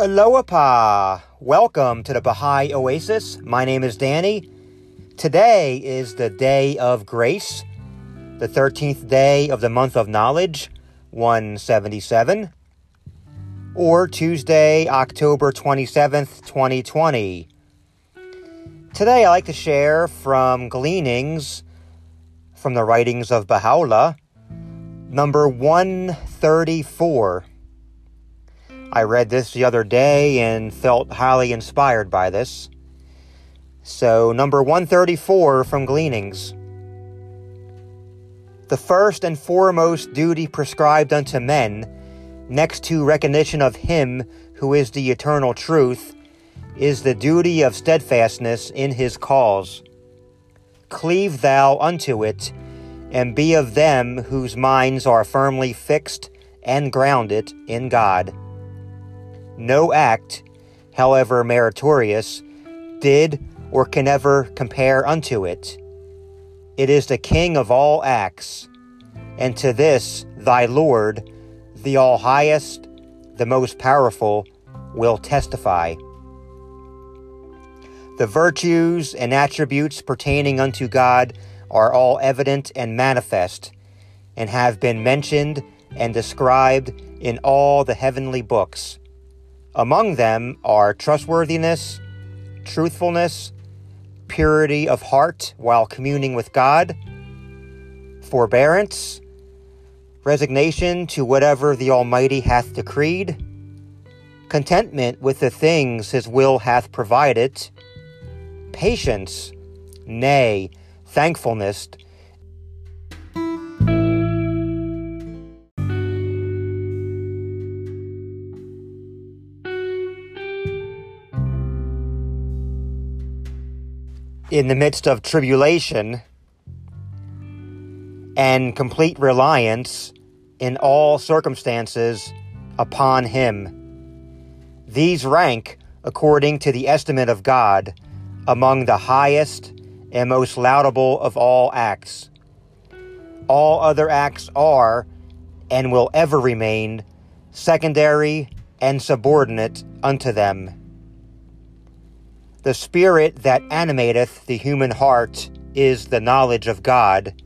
Aloha! Welcome to the Baha'i Oasis. My name is Danny. Today is the day of grace, the 13th day of the month of knowledge, 177, or Tuesday, October 27th, 2020. Today I like to share from Gleanings from the writings of Baha'u'llah, number 134. I read this the other day and felt highly inspired by this. So, number 134 from Gleanings. The first and foremost duty prescribed unto men, next to recognition of Him who is the eternal truth, is the duty of steadfastness in His cause. Cleave thou unto it, and be of them whose minds are firmly fixed and grounded in God. No act, however meritorious, did or can ever compare unto it. It is the King of all acts, and to this thy Lord, the All Highest, the Most Powerful, will testify. The virtues and attributes pertaining unto God are all evident and manifest, and have been mentioned and described in all the heavenly books. Among them are trustworthiness, truthfulness, purity of heart while communing with God, forbearance, resignation to whatever the Almighty hath decreed, contentment with the things His will hath provided, patience, nay, thankfulness, in the midst of tribulation and complete reliance in all circumstances upon Him. These rank, according to the estimate of God, among the highest and most laudable of all acts. All other acts are, and will ever remain, secondary and subordinate unto them. The spirit that animateth the human heart is the knowledge of God,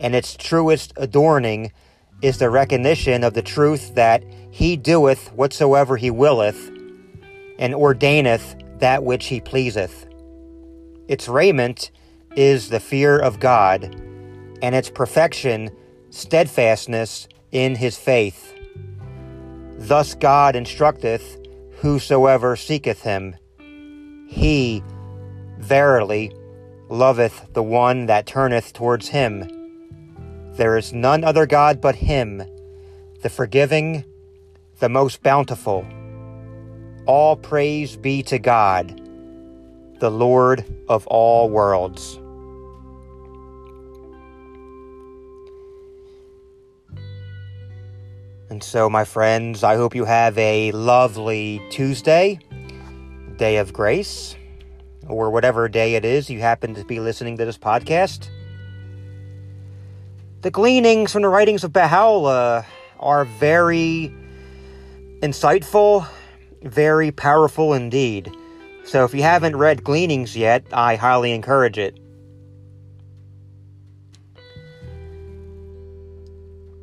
and its truest adorning is the recognition of the truth that He doeth whatsoever He willeth, and ordaineth that which He pleaseth. Its raiment is the fear of God, and its perfection, steadfastness in His faith. Thus God instructeth whosoever seeketh Him. He, verily, loveth the one that turneth towards him. There is none other God but him, the forgiving, the most bountiful. All praise be to God, the Lord of all worlds. And so, my friends, I hope you have a lovely Tuesday day of grace, or whatever day it is you happen to be listening to this podcast. The gleanings from the writings of Baha'u'llah are very insightful, very powerful indeed. So if you haven't read Gleanings yet, I highly encourage it.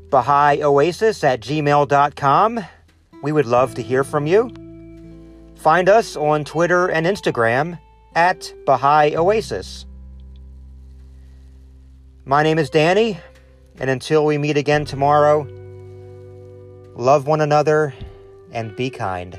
Baha'i Oasis at gmail.com. We would love to hear from you. Find us on Twitter and Instagram at Baha'i Oasis. My name is Danny, and until we meet again tomorrow, love one another and be kind.